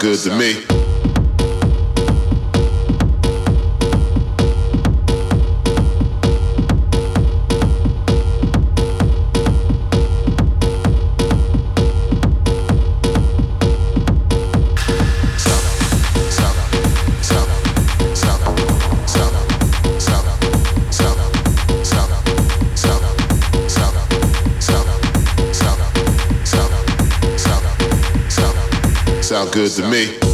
good to me. Sound good to me.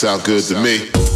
Sound good to me.